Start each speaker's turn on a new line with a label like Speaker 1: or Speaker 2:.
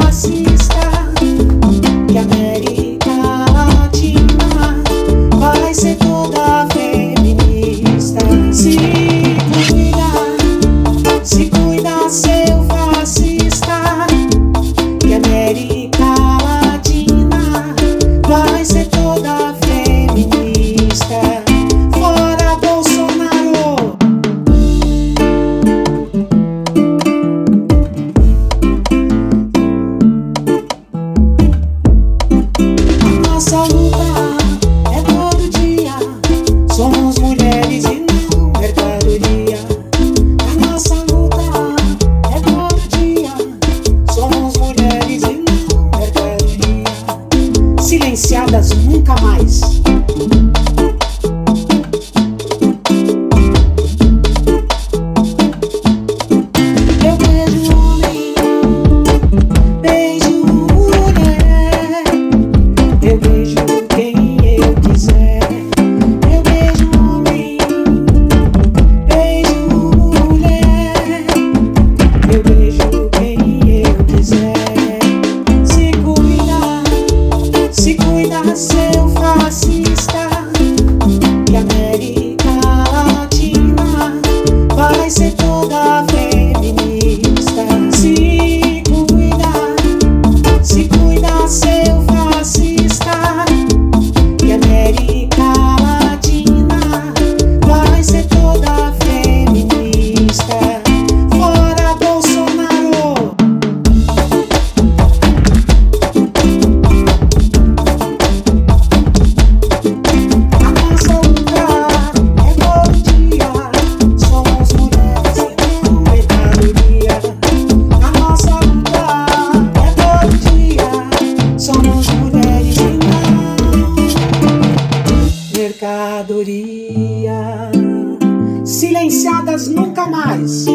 Speaker 1: posse. Estradas Nunca Mais. say mercadoria. Silenciadas nunca mais.